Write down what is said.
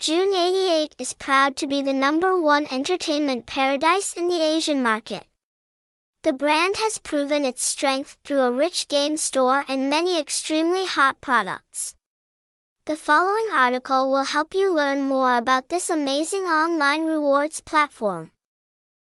Jun88 is proud to be the number one entertainment paradise in the Asian market. The brand has proven its strength through a rich game store and many extremely hot products. The following article will help you learn more about this amazing online rewards platform.